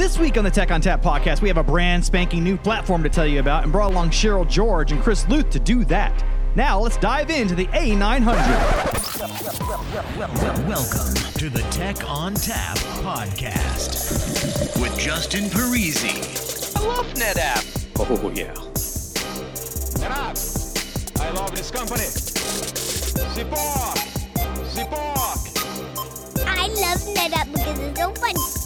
This week on the Tech ONTAP podcast, we have a brand spanking new platform to tell you about and brought along Cheryl George and Chris Lueth to do that. Now let's dive into the A900. Welcome to the Tech ONTAP podcast with Justin Parisi. I love NetApp. Oh, yeah. NetApp. I love this company. Support. Support. I love NetApp because it's so funny.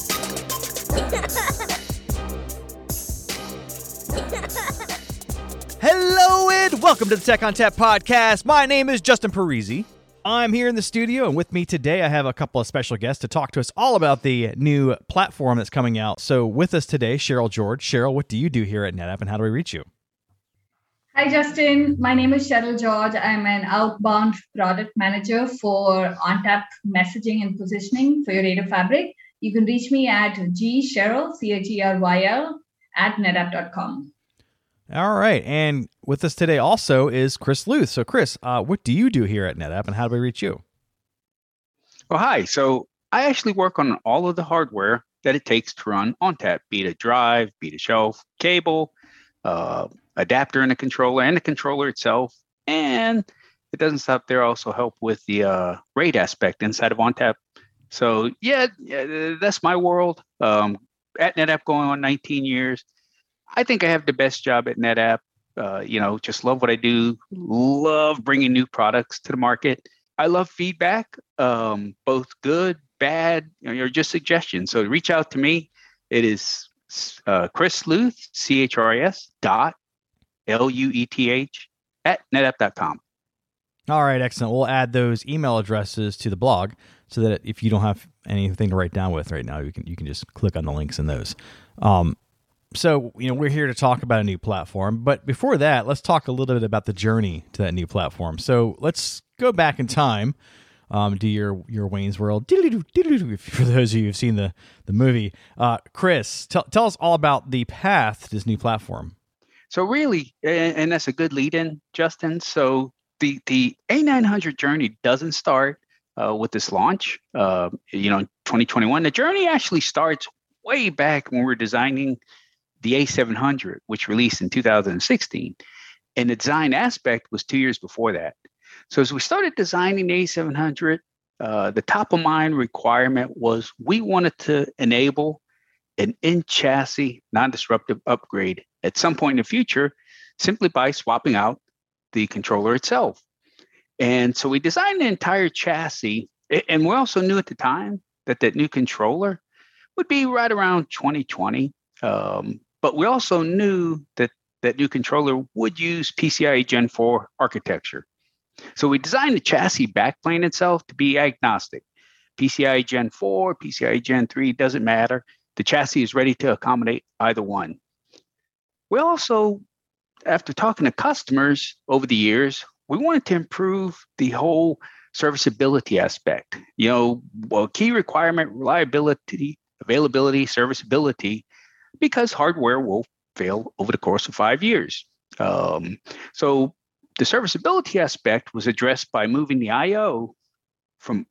Hello and welcome to the Tech ONTAP podcast. My name is Justin Parisi. I'm here in the studio, and with me today, I have a couple of special guests to talk to us all about the new platform that's coming out. So, with us today, Cheryl George. Cheryl, what do you do here at NetApp, and how do we reach you? Hi, Justin. My name is Cheryl George. I'm an outbound product manager for ONTAP messaging and positioning for your data fabric. You can reach me at gcheryl, C-H-E-R-Y-L, at netapp.com. All right. And with us today also is Chris Lueth. So, Chris, uh, what do you do here at NetApp, and how do we reach you? Well, hi. So I actually work on all of the hardware that it takes to run ONTAP, be it a drive, be it a shelf, cable, uh, adapter and a controller, and the controller itself. And it doesn't stop there. I also help with the uh, RAID aspect inside of ONTAP. So yeah, that's my world. Um, at NetApp going on 19 years. I think I have the best job at NetApp. Uh, you know, just love what I do. Love bringing new products to the market. I love feedback, um, both good, bad, you know, or just suggestions. So reach out to me. It is uh, Chris Lueth, C H R I S dot L U E T H at netapp.com. All right, excellent. We'll add those email addresses to the blog so that if you don't have anything to write down with right now, you can you can just click on the links in those. Um, so you know we're here to talk about a new platform, but before that, let's talk a little bit about the journey to that new platform. So let's go back in time. Um, do your your Wayne's World for those of you who've seen the the movie. Uh, Chris, tell tell us all about the path to this new platform. So really, and, and that's a good lead in, Justin. So the the A900 journey doesn't start uh, with this launch. Uh, you know, 2021. The journey actually starts way back when we we're designing the A700, which released in 2016, and the design aspect was two years before that. So as we started designing the A700, uh, the top of mind requirement was we wanted to enable an in chassis non disruptive upgrade at some point in the future simply by swapping out the controller itself. And so we designed the entire chassis. And we also knew at the time that that new controller would be right around 2020. Um, but we also knew that that new controller would use PCIe Gen 4 architecture. So we designed the chassis backplane itself to be agnostic. PCIe Gen 4, PCIe Gen 3, doesn't matter. The chassis is ready to accommodate either one. We also, after talking to customers over the years, we wanted to improve the whole serviceability aspect. You know, well, key requirement reliability, availability, serviceability, because hardware will fail over the course of five years. Um, so the serviceability aspect was addressed by moving the I/O from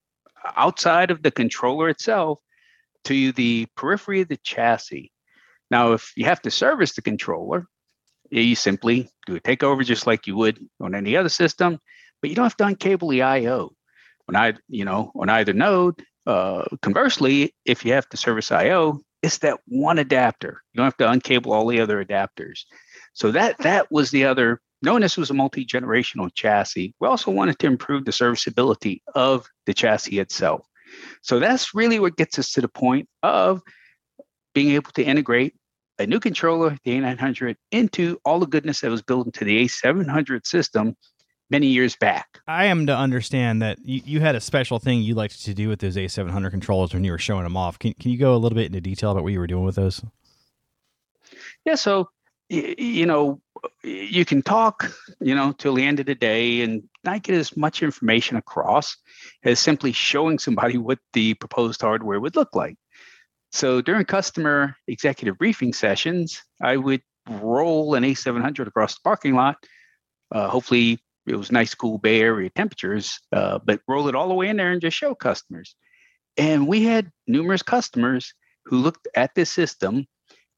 outside of the controller itself to the periphery of the chassis. Now, if you have to service the controller, you simply do a takeover just like you would on any other system, but you don't have to uncable the I/O. On I, you know, on either node. Uh, conversely, if you have to service I/O, it's that one adapter. You don't have to uncable all the other adapters. So that that was the other. Knowing this was a multi-generational chassis, we also wanted to improve the serviceability of the chassis itself. So that's really what gets us to the point of being able to integrate a new controller, the A900, into all the goodness that was built into the A700 system many years back. I am to understand that you, you had a special thing you liked to do with those A700 controllers when you were showing them off. Can, can you go a little bit into detail about what you were doing with those? Yeah, so you know, you can talk, you know, till the end of the day and not get as much information across as simply showing somebody what the proposed hardware would look like. So during customer executive briefing sessions, I would roll an A700 across the parking lot. Uh, hopefully, it was nice, cool Bay Area temperatures, uh, but roll it all the way in there and just show customers. And we had numerous customers who looked at this system,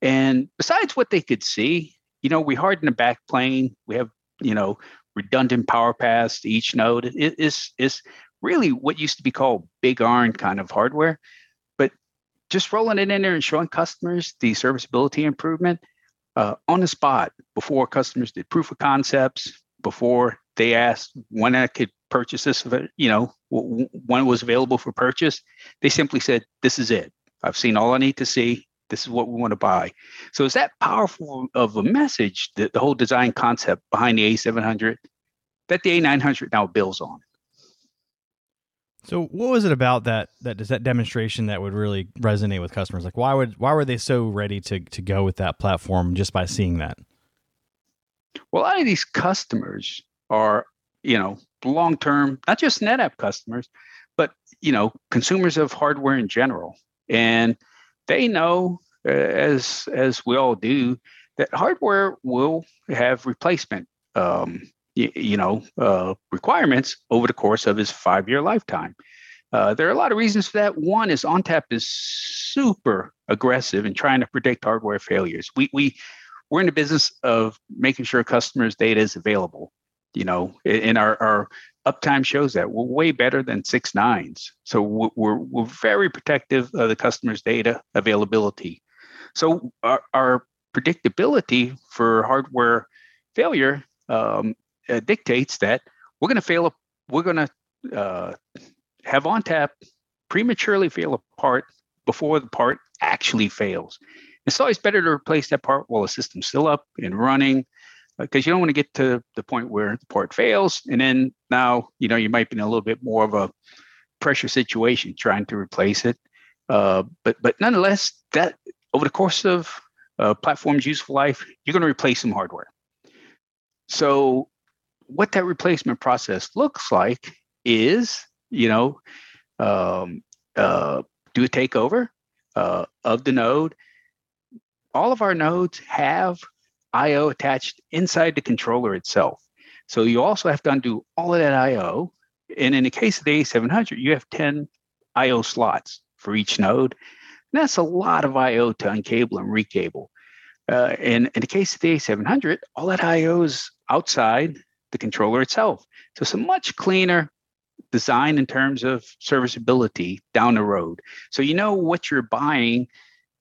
and besides what they could see, you know, we harden the back plane. We have, you know, redundant power paths to each node. It is is really what used to be called big iron kind of hardware. Just rolling it in there and showing customers the serviceability improvement uh, on the spot before customers did proof of concepts, before they asked when I could purchase this, you know, when it was available for purchase, they simply said, "This is it. I've seen all I need to see. This is what we want to buy." So it's that powerful of a message that the whole design concept behind the A700 that the A900 now builds on. So what was it about that that does that demonstration that would really resonate with customers? Like why would why were they so ready to to go with that platform just by seeing that? Well, a lot of these customers are, you know, long term, not just NetApp customers, but you know, consumers of hardware in general, and they know, uh, as as we all do, that hardware will have replacement. Um, you, you know, uh, requirements over the course of his five-year lifetime. Uh, there are a lot of reasons for that. One is ONTAP is super aggressive in trying to predict hardware failures. We we we're in the business of making sure customers' data is available. You know, and our, our uptime shows that we're way better than six nines. So we're, we're very protective of the customer's data availability. So our, our predictability for hardware failure um, uh, dictates that we're going to fail. We're going to uh, have ONTAP prematurely fail a part before the part actually fails. It's always better to replace that part while the system's still up and running because uh, you don't want to get to the point where the part fails and then now you know you might be in a little bit more of a pressure situation trying to replace it uh, but but nonetheless that over the course of uh, platform's useful life you're going to replace some hardware so what that replacement process looks like is you know um, uh, do a takeover uh, of the node all of our nodes have IO attached inside the controller itself. So you also have to undo all of that IO. And in the case of the A700, you have 10 IO slots for each node. And that's a lot of IO to uncable and recable. Uh, and in the case of the A700, all that IO is outside the controller itself. So it's a much cleaner design in terms of serviceability down the road. So you know what you're buying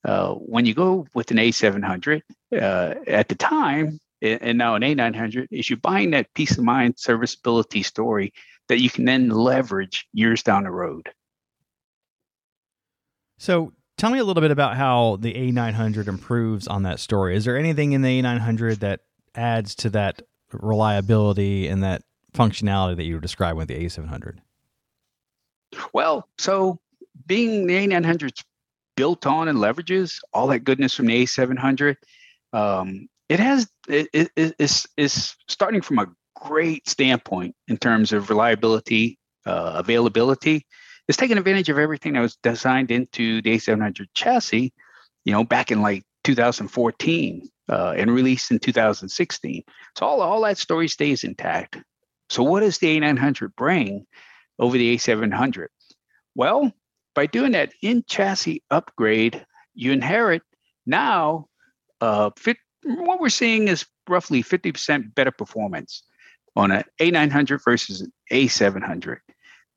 uh, when you go with an A700 uh, at the time, and now an A900, is you're buying that peace of mind serviceability story that you can then leverage years down the road. So, tell me a little bit about how the A900 improves on that story. Is there anything in the A900 that adds to that reliability and that functionality that you were describing with the A700? Well, so being the A900's built on and leverages all that goodness from the A700. Um, it has it, it, it's, it's starting from a great standpoint in terms of reliability, uh, availability. It's taking advantage of everything that was designed into the A700 chassis, you know, back in like 2014 uh, and released in 2016. So all, all that story stays intact. So what does the A900 bring over the A700? Well, by doing that in chassis upgrade, you inherit now uh, fit, what we're seeing is roughly 50% better performance on an A900 versus an A700.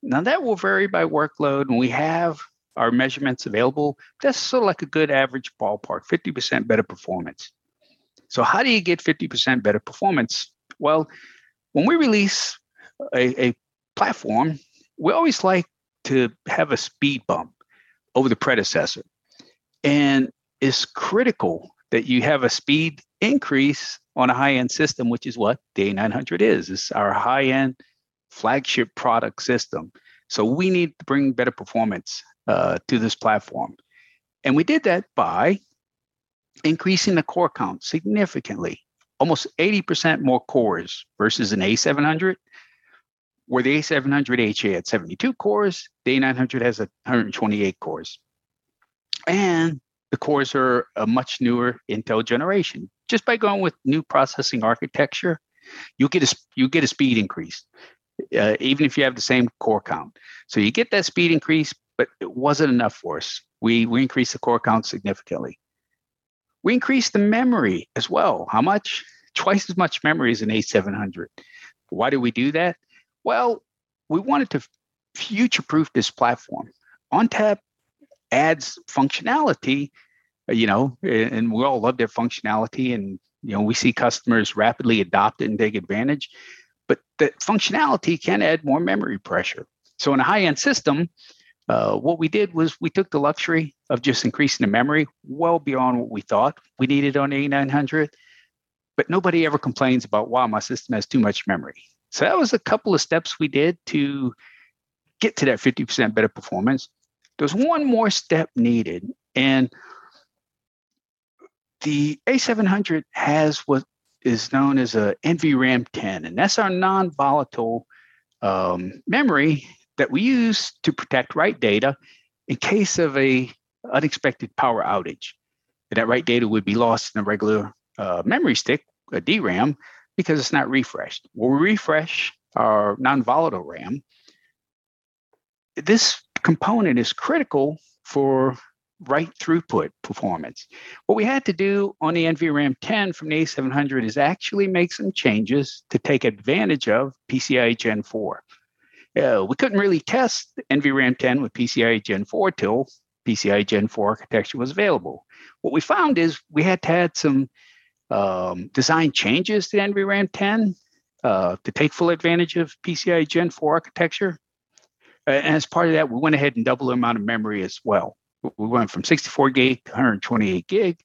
Now that will vary by workload, and we have our measurements available. That's sort of like a good average ballpark, 50% better performance. So how do you get 50% better performance? Well, when we release a, a platform, we always like to have a speed bump over the predecessor. And it's critical that you have a speed increase on a high end system, which is what the A900 is. It's our high end flagship product system. So we need to bring better performance uh, to this platform. And we did that by increasing the core count significantly, almost 80% more cores versus an A700 where the A700HA had 72 cores, the A900 has 128 cores. And the cores are a much newer Intel generation. Just by going with new processing architecture, you get a you get a speed increase, uh, even if you have the same core count. So you get that speed increase, but it wasn't enough for us. We we increased the core count significantly. We increased the memory as well. How much? Twice as much memory as an A700. Why did we do that? Well, we wanted to future-proof this platform. ONTAP adds functionality, uh, you know, and we all love their functionality, and you know we see customers rapidly adopt it and take advantage. But the functionality can add more memory pressure. So in a high-end system, uh, what we did was we took the luxury of just increasing the memory well beyond what we thought we needed on A900. But nobody ever complains about, wow, my system has too much memory. So that was a couple of steps we did to get to that 50% better performance. There's one more step needed. And the A700 has what is known as a NVRAM 10, and that's our non-volatile um, memory that we use to protect write data in case of a unexpected power outage. And that write data would be lost in a regular uh, memory stick, a DRAM, because it's not refreshed. We'll refresh our non-volatile RAM. This component is critical for write throughput performance. What we had to do on the NVRAM 10 from the A700 is actually make some changes to take advantage of PCIe Gen 4. Uh, we couldn't really test NVRAM 10 with PCIe Gen 4 till PCIe Gen 4 architecture was available. What we found is we had to add some um, design changes to NVRAM 10 uh, to take full advantage of PCIe Gen 4 architecture. And as part of that, we went ahead and doubled the amount of memory as well. We went from 64 gig to 128 gig.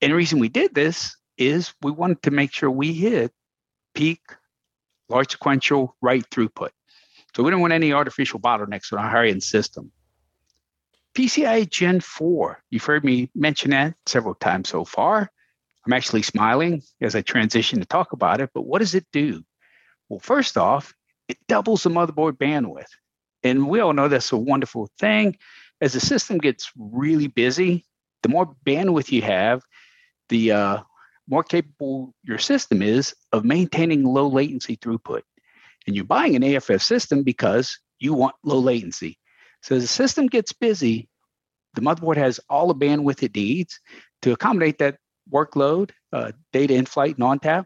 And the reason we did this is we wanted to make sure we hit peak large sequential write throughput. So we don't want any artificial bottlenecks on our high-end system. PCIe Gen 4, you've heard me mention that several times so far. I'm actually smiling as I transition to talk about it, but what does it do? Well, first off, it doubles the motherboard bandwidth. And we all know that's a wonderful thing. As the system gets really busy, the more bandwidth you have, the uh, more capable your system is of maintaining low latency throughput. And you're buying an AFF system because you want low latency. So as the system gets busy, the motherboard has all the bandwidth it needs to accommodate that workload, uh, data in flight and ONTAP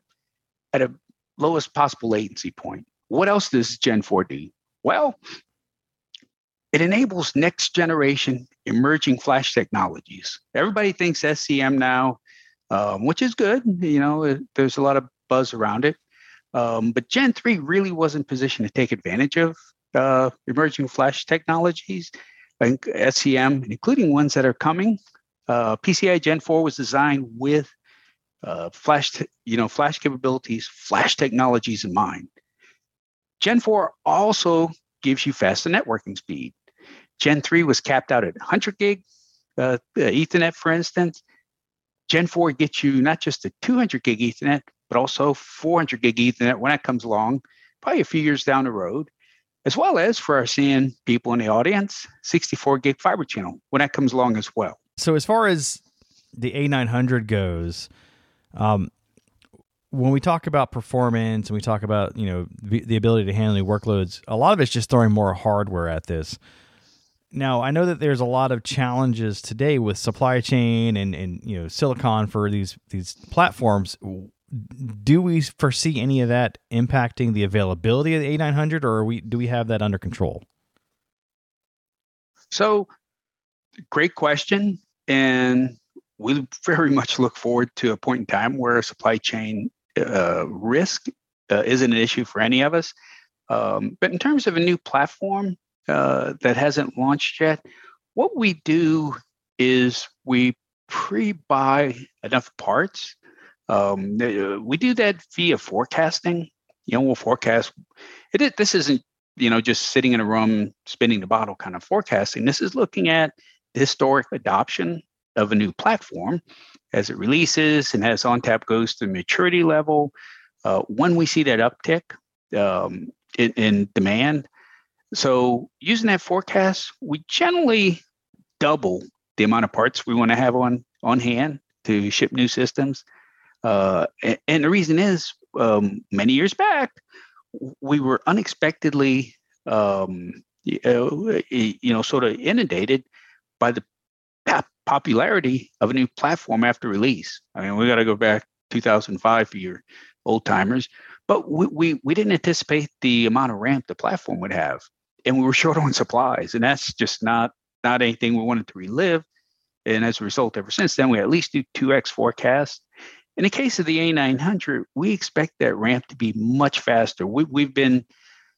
at a lowest possible latency point. What else does Gen 4 do? Well, it enables next generation emerging flash technologies. Everybody thinks SCM now, um, which is good. You know, there's a lot of buzz around it. Um, but Gen 3 really wasn't positioned to take advantage of uh, emerging flash technologies, like SCM, including ones that are coming uh, PCI Gen 4 was designed with uh, flash, you know, flash capabilities, flash technologies in mind. Gen 4 also gives you faster networking speed. Gen 3 was capped out at 100 gig uh, Ethernet, for instance. Gen 4 gets you not just the 200 gig Ethernet, but also 400 gig Ethernet when that comes along, probably a few years down the road, as well as for our seeing people in the audience, 64 gig fiber channel when that comes along as well. So as far as the A900 goes, um, when we talk about performance and we talk about you know the, the ability to handle workloads, a lot of it's just throwing more hardware at this. Now I know that there's a lot of challenges today with supply chain and and you know silicon for these these platforms. Do we foresee any of that impacting the availability of the A900, or we do we have that under control? So, great question. And we very much look forward to a point in time where supply chain uh, risk uh, isn't an issue for any of us. Um, but in terms of a new platform uh, that hasn't launched yet, what we do is we pre-buy enough parts. Um, uh, we do that via forecasting. You know, we'll forecast. It, this isn't you know just sitting in a room spinning the bottle kind of forecasting. This is looking at the historic adoption of a new platform as it releases and as ONTAP goes to maturity level. Uh, when we see that uptick um, in, in demand, so using that forecast, we generally double the amount of parts we want to have on on hand to ship new systems. Uh, and, and, the reason is, um, many years back, we were unexpectedly, um, you, know, you know, sort of inundated by the popularity of a new platform after release. I mean, we got to go back 2005 for your old timers, but we, we we didn't anticipate the amount of ramp the platform would have, and we were short on supplies, and that's just not not anything we wanted to relive. And as a result, ever since then, we at least do 2x forecast. In the case of the A900, we expect that ramp to be much faster. We, we've been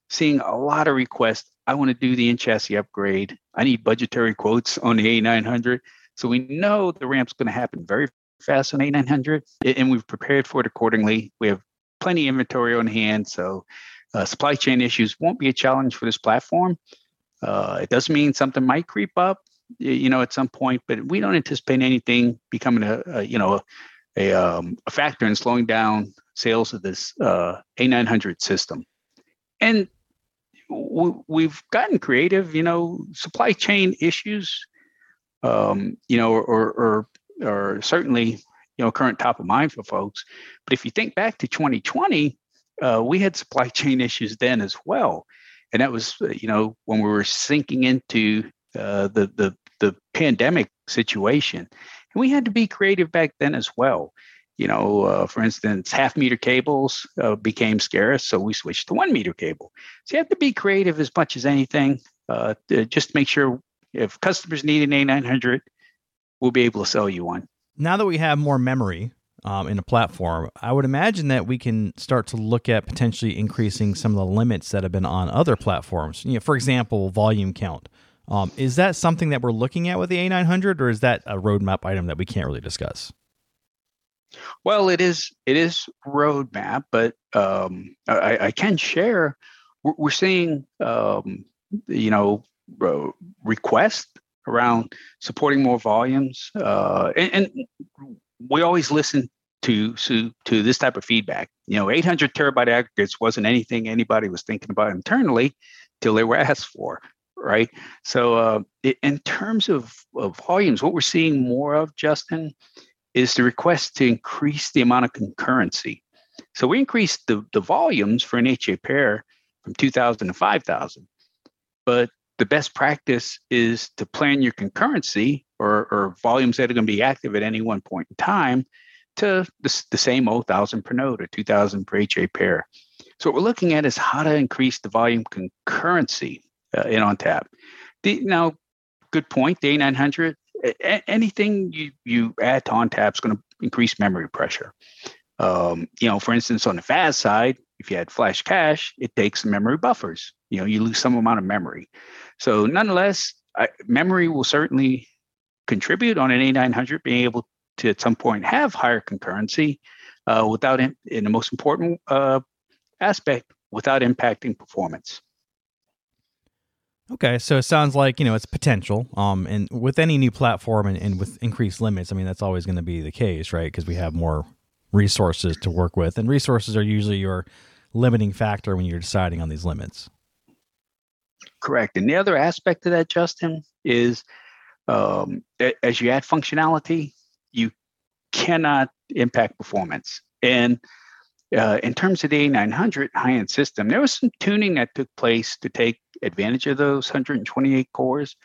seeing a lot of requests. I want to do the in chassis upgrade. I need budgetary quotes on the A900. So we know the ramp's going to happen very fast on A900, and we've prepared for it accordingly. We have plenty of inventory on hand, so uh, supply chain issues won't be a challenge for this platform. Uh, it does mean something might creep up, you know, at some point, but we don't anticipate anything becoming a, a you know, a, um, a, factor in slowing down sales of this uh, A900 system. And we've gotten creative, you know, supply chain issues, um, you know, or, or, or certainly, you know, current top of mind for folks. But if you think back to 2020, uh, we had supply chain issues then as well and that was uh, you know when we were sinking into uh, the the the pandemic situation, and we had to be creative back then as well. You know, uh, for instance, half meter cables uh, became scarce, so we switched to one meter cable. So you have to be creative as much as anything, uh, just make sure if customers need an A900, we'll be able to sell you one. Now that we have more memory, um, in a platform, I would imagine that we can start to look at potentially increasing some of the limits that have been on other platforms. You know, for example, volume count. Um, is that something that we're looking at with the A900, or is that a roadmap item that we can't really discuss? Well, it is it is roadmap, but um, I, I, can share. We're, seeing um, you know uh, requests around supporting more volumes, uh, and, and we always listen to, to to this type of feedback. You know, 800 terabyte aggregates wasn't anything anybody was thinking about internally till they were asked for, right? So, uh, it, in terms of, of volumes, what we're seeing more of, Justin, is the request to increase the amount of concurrency. So we increased the, the volumes for an HA pair from 2,000 to 5,000, but the best practice is to plan your concurrency or, or volumes that are going to be active at any one point in time to the, the same 0,000 per node or 2,000 per HA pair. So what we're looking at is how to increase the volume concurrency uh, in ONTAP. Now, good point, the A900, a- anything you, you add to ONTAP is going to increase memory pressure. Um, you know, for instance, on the FAS side, if you had flash cache, it takes memory buffers. You know, you lose some amount of memory. So nonetheless, I, memory will certainly contribute on an A900 being able to at some point have higher concurrency uh, without, in, in, the most important uh, aspect, without impacting performance. Okay, so it sounds like you know it's potential. Um, and with any new platform and, and with increased limits, I mean that's always going to be the case, right? Because we have more resources to work with, and resources are usually your limiting factor when you're deciding on these limits. Correct. And the other aspect of that, Justin, is um, as you add functionality, you cannot impact performance. And uh, in terms of the A900 high-end system, there was some tuning that took place to take advantage of those 128 cores.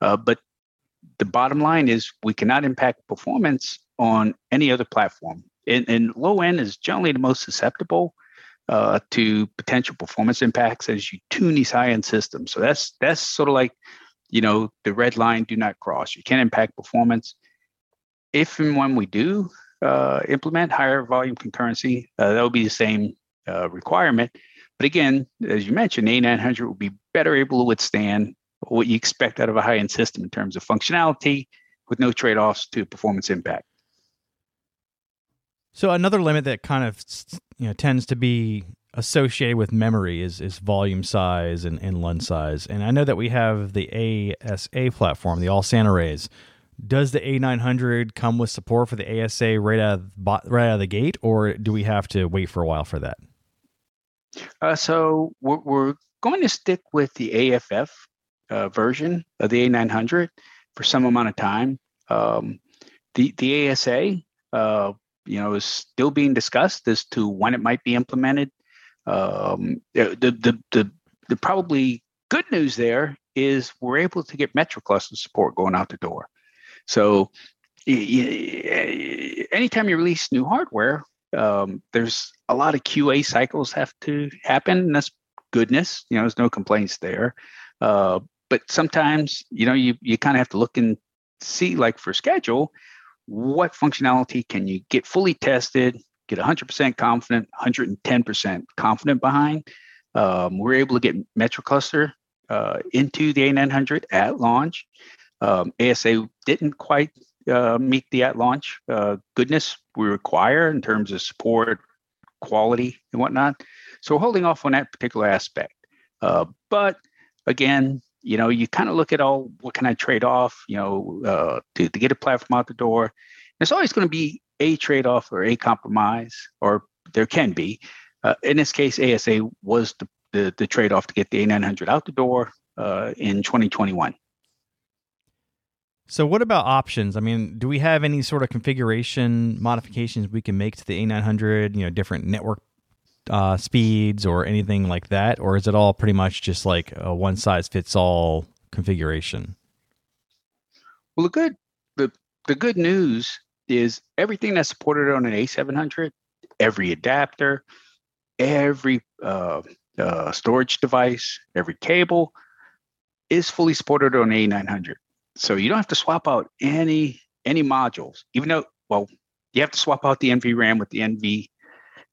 Uh, but the bottom line is we cannot impact performance on any other platform. And, and low end is generally the most susceptible uh, to potential performance impacts as you tune these high-end systems. So that's that's sort of like, you know, the red line: do not cross. You can't impact performance. If and when we do uh, implement higher volume concurrency, uh, that will be the same uh, requirement. But again, as you mentioned, A900 will be better able to withstand what you expect out of a high-end system in terms of functionality, with no trade-offs to performance impact. So another limit that kind of you know tends to be associated with memory is is volume size and, and LUN size. And I know that we have the ASA platform, the All SAN arrays. Does the A900 come with support for the ASA right out of, right out of the gate, or do we have to wait for a while for that? Uh, so we're, we're, going to stick with the AFF uh, version of the A900 for some amount of time. Um, the the ASA uh, you know, is still being discussed as to when it might be implemented. Um, the, the, the, the probably good news there is we're able to get MetroCluster support going out the door. So anytime you release new hardware, um, there's a lot of QA cycles have to happen. And that's goodness. You know, there's no complaints there. Uh, but sometimes, you know, you you kind of have to look and see, like for schedule, what functionality can you get fully tested, get 100% confident, 110% confident behind. Um, we're able to get MetroCluster uh, into the A900 at launch. Um, ASA didn't quite uh, meet the at launch uh, goodness we require in terms of support, quality, and whatnot. So we're holding off on that particular aspect. Uh, but again, you know, you kind of look at all what can I trade off, you know, uh, to, to get a platform out the door. There's always going to be a trade off or a compromise, or there can be. Uh, in this case, ASA was the, the, the trade off to get the A900 out the door uh, in 2021. So, what about options? I mean, do we have any sort of configuration modifications we can make to the A900? You know, different network uh, speeds or anything like that, or is it all pretty much just like a one size fits all configuration? Well, the good the the good news is everything that's supported on an A700, every adapter, every uh, uh, storage device, every cable is fully supported on A900. So you don't have to swap out any any modules, even though well, you have to swap out the NVRAM with the NV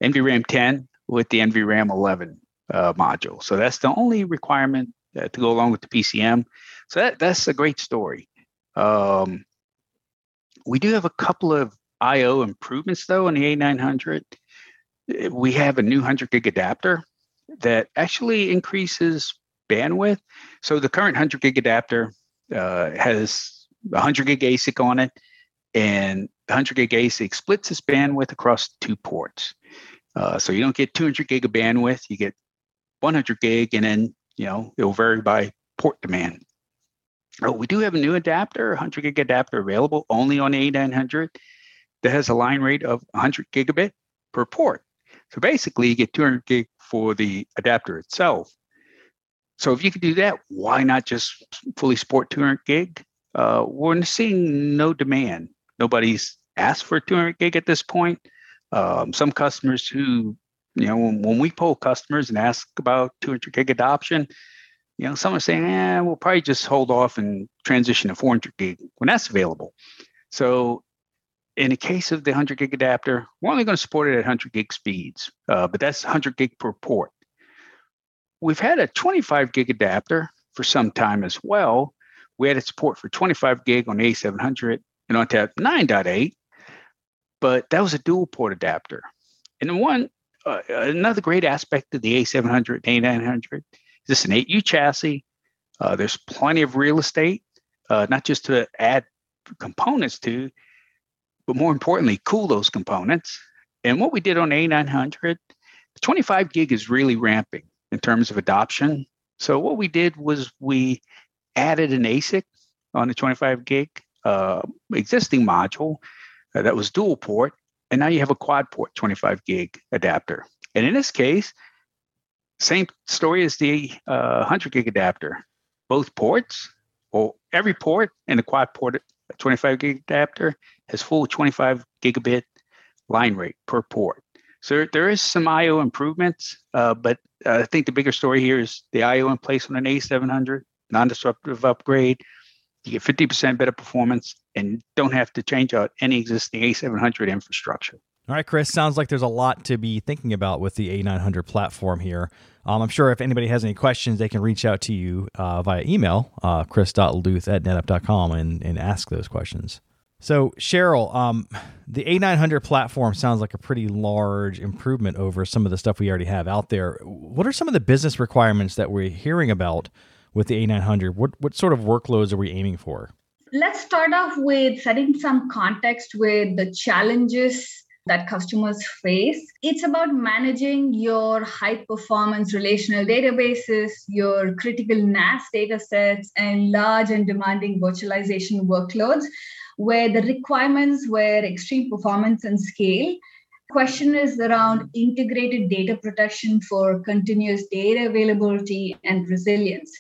NVRAM 10 with the NVRAM 11 uh, module. So that's the only requirement uh, to go along with the PCM. So that that's a great story. Um, we do have a couple of I/O improvements though on the A900. We have a new 100 gig adapter that actually increases bandwidth. So the current 100 gig adapter uh, has 100 gig ASIC on it, and the 100 gig ASIC splits its bandwidth across two ports. Uh, so you don't get 200 gig of bandwidth, you get 100 gig, and then you know it'll vary by port demand. Oh, we do have a new adapter, 100 gig adapter available only on the A900 that has a line rate of 100 gigabit per port. So basically, you get 200 gig for the adapter itself, so if you could do that, why not just fully support 200 gig? Uh, we're seeing no demand. Nobody's asked for 200 gig at this point. Um, some customers who, you know, when, when, we poll customers and ask about 200 gig adoption, you know, some are saying, "Yeah, we'll probably just hold off and transition to 400 gig when that's available." So, in the case of the 100 gig adapter, we're only going to support it at 100 gig speeds, uh, but that's 100 gig per port we've had a 25 gig adapter for some time as well. We had support for 25 gig on A700 and ONTAP 9.8, but that was a dual port adapter. And one, uh, another great aspect of the A700 and A900 is this an 8U chassis. Uh, there's plenty of real estate, uh, not just to add components to, but more importantly, cool those components. And what we did on A900, 25 gig is really ramping in terms of adoption. So what we did was we added an ASIC on the 25 gig uh, existing module uh, that was dual port, and now you have a quad port 25 gig adapter. And in this case, same story as the uh, 100 gig adapter. Both ports, or every port in the quad port 25 gig adapter has full 25 gigabit line rate per port. So there is some I/O improvements, uh, but uh, I think the bigger story here is the I/O in place on an A700, non-disruptive upgrade. You get 50% better performance and don't have to change out any existing A700 infrastructure. All right, Chris, sounds like there's a lot to be thinking about with the A900 platform here. Um, I'm sure if anybody has any questions, they can reach out to you uh, via email, uh, chris.lueth at netapp.com, and, and ask those questions. So, Cheryl, um, the A900 platform sounds like a pretty large improvement over some of the stuff we already have out there. What are some of the business requirements that we're hearing about with the A900? What, what sort of workloads are we aiming for? Let's start off with setting some context with the challenges that customers face. It's about managing your high performance relational databases, your critical NAS data sets, and large and demanding virtualization workloads where the requirements were extreme performance and scale. Question is around integrated data protection for continuous data availability and resilience.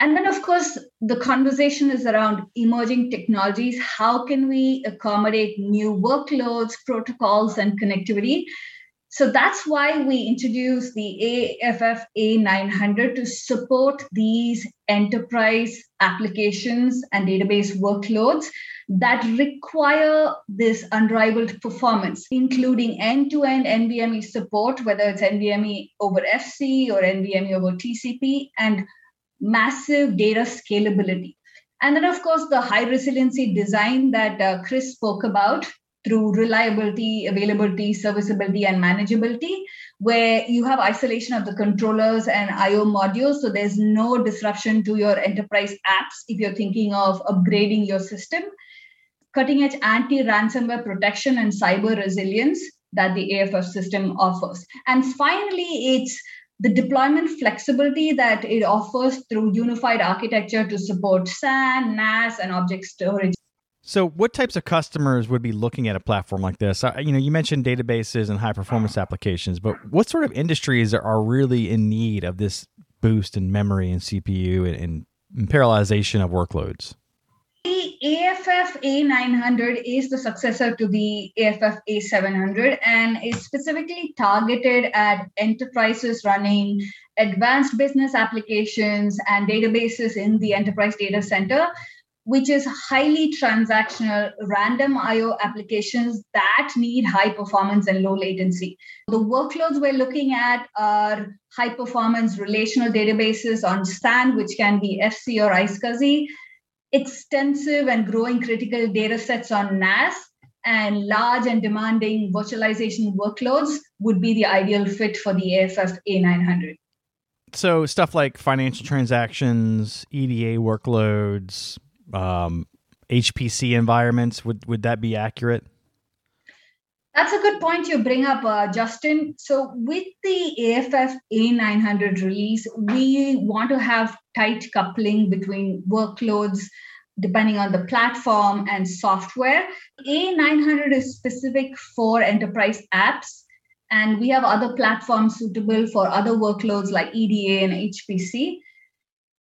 And then, of course, the conversation is around emerging technologies. How can we accommodate new workloads, protocols, and connectivity? So that's why we introduced the AFF A900 to support these enterprise applications and database workloads that require this unrivaled performance, including end to end NVMe support, whether it's NVMe over FC or NVMe over TCP, and massive data scalability. And then, of course, the high resiliency design that uh, Chris spoke about through reliability, availability, serviceability, and manageability, where you have isolation of the controllers and IO modules. So there's no disruption to your enterprise apps if you're thinking of upgrading your system. Cutting edge anti ransomware protection and cyber resilience that the AFF system offers. And finally, it's the deployment flexibility that it offers through unified architecture to support SAN, NAS, and object storage. So, what types of customers would be looking at a platform like this? You know, you mentioned databases and high performance applications, but what sort of industries are really in need of this boost in memory and CPU and, and parallelization of workloads? The AFF A900 is the successor to the AFF A700 and is specifically targeted at enterprises running advanced business applications and databases in the enterprise data center, which is highly transactional random IO applications that need high performance and low latency. The workloads we're looking at are high performance relational databases on SAN, which can be FC or iSCSI extensive and growing critical data sets on NAS and large and demanding virtualization workloads would be the ideal fit for the AFF A900. So, stuff like financial transactions, EDA workloads, um, HPC environments, would, would that be accurate? That's a good point you bring up, uh, Justin. So, with the AFF A900 release, we want to have tight coupling between workloads depending on the platform and software. A900 is specific for enterprise apps, and we have other platforms suitable for other workloads like EDA and HPC.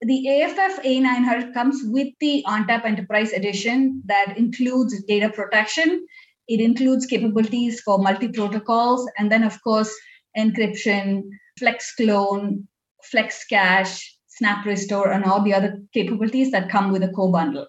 The AFF A900 comes with the ONTAP Enterprise Edition that includes data protection it includes capabilities for multi protocols, and then, of course, encryption, FlexClone, flex cache, SnapRestore, and all the other capabilities that come with a core bundle.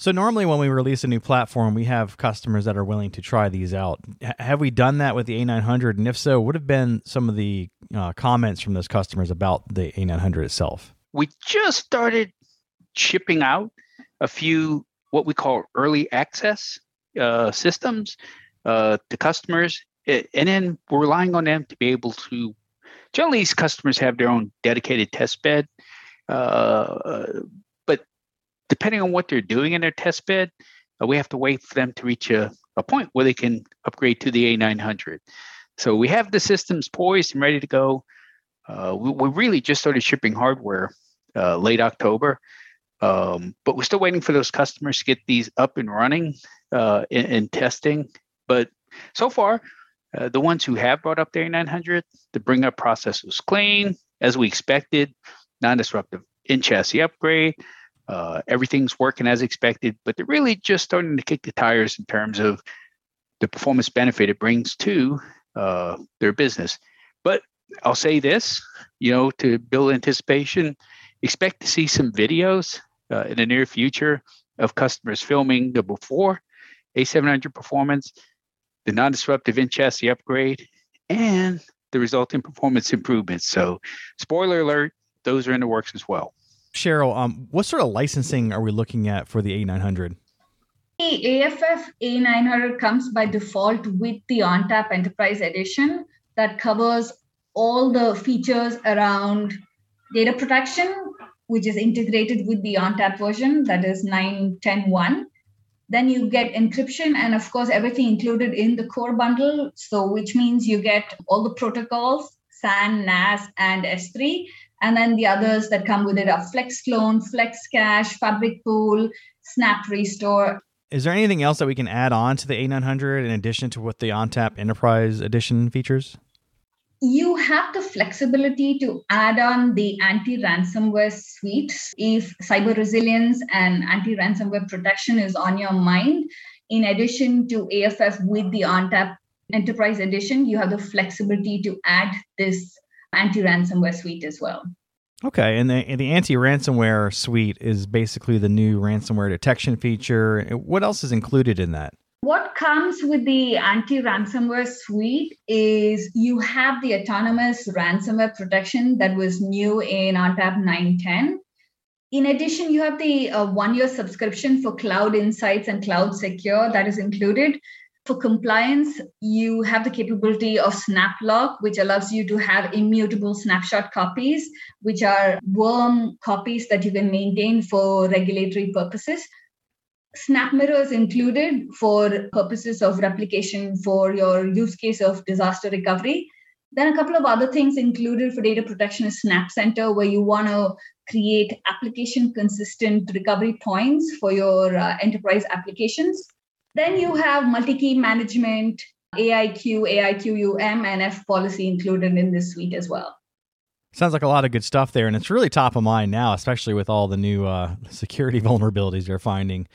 So normally when we release a new platform, we have customers that are willing to try these out. H- have we done that with the A900? And if so, what have been some of the uh, comments from those customers about the A900 itself? We just started shipping out a few what we call early access uh, systems uh, to customers, and then we're relying on them to be able to. Generally, these customers have their own dedicated test bed, uh, but depending on what they're doing in their test bed, uh, we have to wait for them to reach a, a point where they can upgrade to the A900. So we have the systems poised and ready to go. Uh, we, we, really just started shipping hardware uh, late October. Um, but we're still waiting for those customers to get these up and running uh, in, in, testing. But so far, uh, the ones who have brought up their 900, the bring up process was clean, as we expected, non disruptive in chassis upgrade. Uh, everything's working as expected, but they're really just starting to kick the tires in terms of the performance benefit it brings to uh, their business. But I'll say this, you know, to build anticipation, expect to see some videos uh, in the near future of customers filming the before A700 performance, the non-disruptive in-chassis upgrade, and the resulting performance improvements. So, spoiler alert, those are in the works as well. Cheryl, um, what sort of licensing are we looking at for the A900? The AFF A900 comes by default with the ONTAP Enterprise Edition that covers all the features around data protection, which is integrated with the ONTAP version, that is 9.10.1. Then you get encryption and, of course, everything included in the core bundle. So, which means you get all the protocols, SAN, NAS, and S3. And then the others that come with it are FlexClone, Flex Cache, FabricPool, Snap Restore. Is there anything else that we can add on to the A900 in addition to what the ONTAP Enterprise Edition features? You have the flexibility to add on the anti-ransomware suite if cyber resilience and anti-ransomware protection is on your mind in addition to aff with the ontap enterprise edition you have the flexibility to add this anti-ransomware suite as well Okay, and the and the anti-ransomware suite is basically the new ransomware detection feature. What else is included in that? What comes with the anti ransomware suite is you have the autonomous ransomware protection that was new in ONTAP 910. In addition, you have the uh, one year subscription for Cloud Insights and Cloud Secure that is included. For compliance, you have the capability of SnapLock, which allows you to have immutable snapshot copies, which are worm copies that you can maintain for regulatory purposes. SnapMirror is included for purposes of replication for your use case of disaster recovery. Then a couple of other things included for data protection is SnapCenter, where you want to create application consistent recovery points for your uh, enterprise applications. Then you have multi-key management, AIQ, AIQUM, and FPolicy included in this suite as well. Sounds like a lot of good stuff there, and it's really top of mind now, especially with all the new uh, security vulnerabilities they're finding.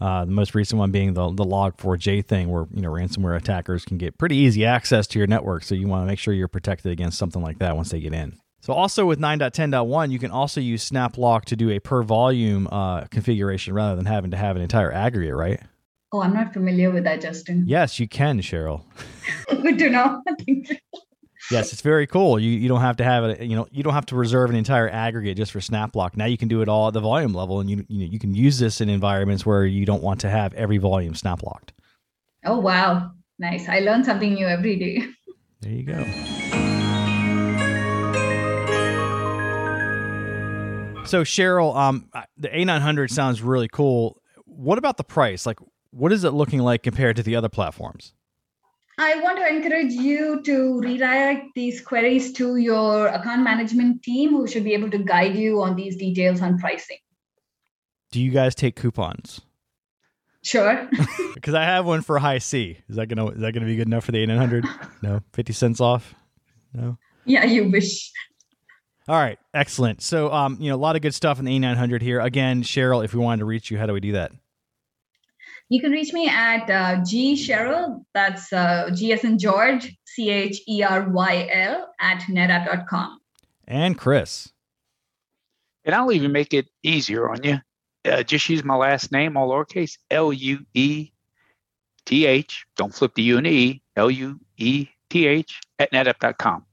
Uh, the most recent one being the the Log4j thing, where you know ransomware attackers can get pretty easy access to your network. So you want to make sure you're protected against something like that once they get in. So also with 9.10.1, you can also use SnapLock to do a per volume uh, configuration rather than having to have an entire aggregate, right? Oh, I'm not familiar with that, Justin. Yes, you can, Cheryl. Good to know. Yes, it's very cool. You you don't have to have it. You know, you don't have to reserve an entire aggregate just for SnapLock. Now you can do it all at the volume level, and you you know you can use this in environments where you don't want to have every volume SnapLocked. Oh wow, nice! I learn something new every day. There you go. So Cheryl, um, the A900 sounds really cool. What about the price? Like, what is it looking like compared to the other platforms? I want to encourage you to redirect these queries to your account management team who should be able to guide you on these details on pricing. Do you guys take coupons? Sure. Because I have one for Hi-C. Is that gonna is that gonna be good enough for the A900? no, fifty cents off. No. Yeah, you wish. All right, excellent. So, um, you know, a lot of good stuff in the A900 here. Again, Cheryl, if we wanted to reach you, how do we do that? You can reach me at uh, G Cheryl, that's uh, G as in George, C H E R Y L, at netapp.com. And Chris. And I'll even make it easier on you. Uh, just use my last name, all lowercase, L U E T H. Don't flip the U and E, L U E T H at netapp.com.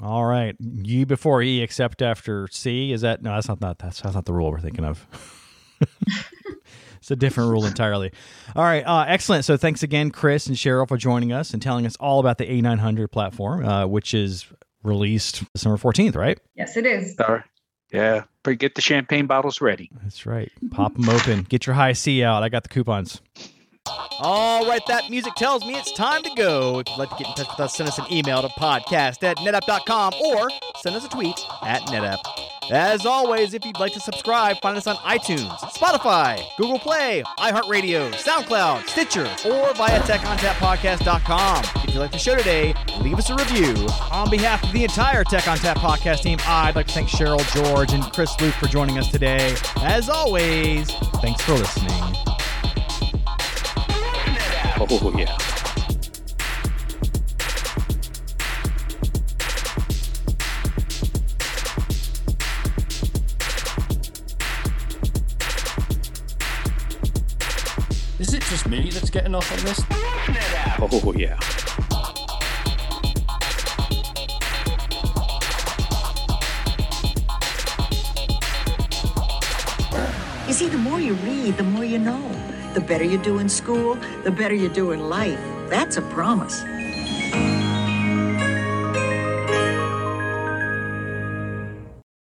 All right, U before E, except after C. Is that no? That's not that. That's, that's not the rule we're thinking of. it's a different rule entirely. All right, uh, excellent. So thanks again, Chris and Cheryl, for joining us and telling us all about the A900 platform, uh, which is released December 14th, right? Yes, it is. Sorry. Yeah, but get the champagne bottles ready. That's right. Pop them open. Get your Hi-C out. I got the coupons. All right, that music tells me it's time to go. If you'd like to get in touch with us, send us an email to podcast at netapp.com or send us a tweet at netapp. As always, if you'd like to subscribe, find us on iTunes, Spotify, Google Play, iHeartRadio, SoundCloud, Stitcher, or via TechOnTapPodcast.com. If you like the show today, leave us a review. On behalf of the entire Tech ONTAP podcast team, I'd like to thank Cheryl George and Chris Lueth for joining us today. As always, thanks for listening. Oh, yeah. Getting off on this? Oh, yeah. You see, the more you read, the more you know. The better you do in school, the better you do in life. That's a promise.